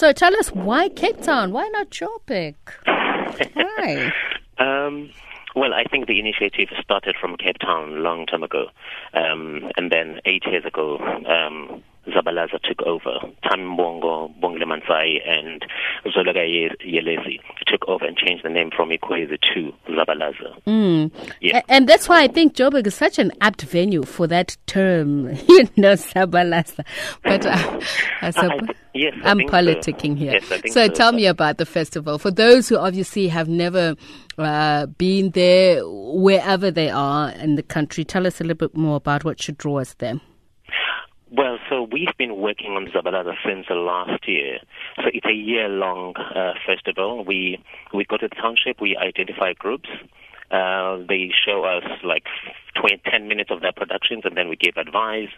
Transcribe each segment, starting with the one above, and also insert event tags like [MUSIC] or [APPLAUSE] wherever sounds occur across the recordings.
So tell us why Cape Town? Why not Joburg? Why? [LAUGHS] Um, well, I think the initiative started from Cape Town a long time ago. Um, and then eight years ago, um, Zabalaza took over. Tambongo, Bongile Mantsai, and Zolaga Yelezi took over and changed the name from Ikwezi to Zabalaza. Mm. Yeah. And that's why I think Joburg is such an apt venue for that term, [LAUGHS] you know, Zabalaza. But uh, I, suppose, yes, I am politicking so. here. Yes, so, so, tell me about the festival. For those who obviously have never uh, been there, wherever they are in the country, tell us a little bit more about what should draw us there. Well, so we've been working on Zabalaza since the last year. So it's a year-long uh, festival. We we go to the township, we identify groups. Uh, they show us like 20, 10 minutes of their productions, and then we give advice,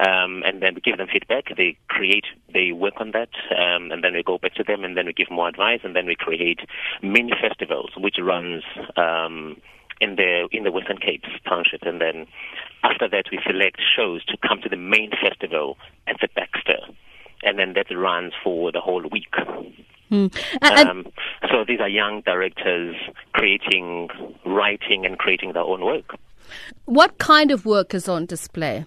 um, and then we give them feedback. They create, they work on that, um, and then we go back to them, and then we give more advice, and then we create mini festivals, which runs. Um, in the in the Western Cape township, and then after that we select shows to come to the main festival at the Baxter, and then that runs for the whole week. Mm. Um, so these are young directors creating, writing, and creating their own work. What kind of work is on display?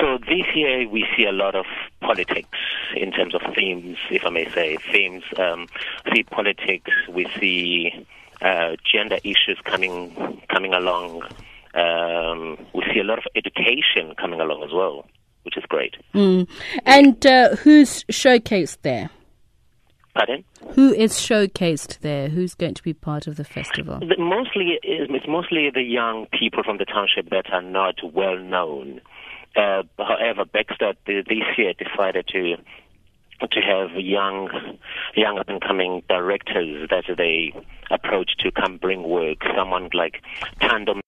So this year we see a lot of politics in terms of themes, if I may say. Themes, um, see politics, we see uh, gender issues coming coming along. Um, we see a lot of education coming along as well, which is great. Mm. And uh, who's showcased there? Pardon? Who is showcased there? Who's going to be part of the festival? The, mostly, it's mostly the young people from the township that are not well known. Uh, however, Baxter this year decided to to have young, young up and coming directors that they approach to come bring work. Someone like Tando